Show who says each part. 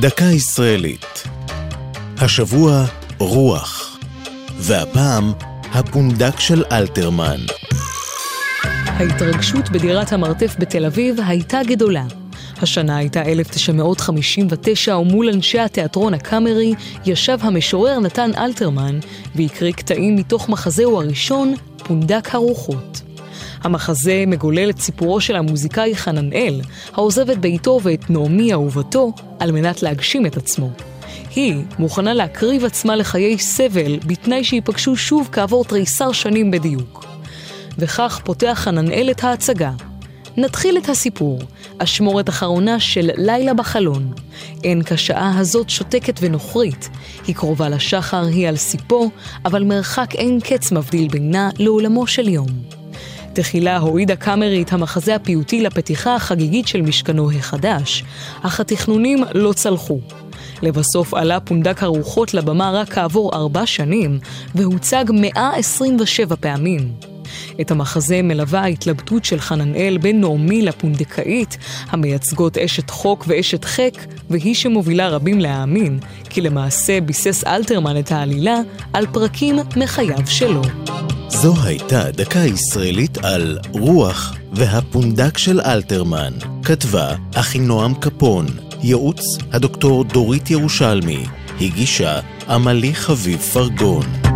Speaker 1: דקה ישראלית. השבוע רוח, והפעם הפונדק של אלתרמן.
Speaker 2: ההתרגשות בדירת המרתף בתל אביב הייתה גדולה. השנה הייתה 1959, ומול אנשי התיאטרון הקאמרי ישב המשורר נתן אלתרמן והקריא קטעים מתוך מחזהו הראשון, פונדק הרוחות. המחזה מגולל את סיפורו של המוזיקאי חננאל, העוזב את ביתו ואת נעמי אהובתו על מנת להגשים את עצמו. היא מוכנה להקריב עצמה לחיי סבל בתנאי שייפגשו שוב כעבור תריסר שנים בדיוק. וכך פותח חננאל את ההצגה. נתחיל את הסיפור, אשמורת אחרונה של לילה בחלון. אין כשעה הזאת שותקת ונוכרית. היא קרובה לשחר, היא על סיפו, אבל מרחק אין קץ מבדיל בינה לעולמו של יום. תחילה הוריד הקאמרי את המחזה הפיוטי לפתיחה החגיגית של משכנו החדש, אך התכנונים לא צלחו. לבסוף עלה פונדק הרוחות לבמה רק כעבור ארבע שנים, והוצג 127 פעמים. את המחזה מלווה ההתלבטות של חננאל בין נעמי לפונדקאית, המייצגות אשת חוק ואשת חק, והיא שמובילה רבים להאמין, כי למעשה ביסס אלתרמן את העלילה על פרקים מחייו שלו.
Speaker 1: זו הייתה דקה ישראלית על רוח והפונדק של אלתרמן. כתבה אחינועם קפון, ייעוץ הדוקטור דורית ירושלמי, הגישה עמלי חביב פרגון.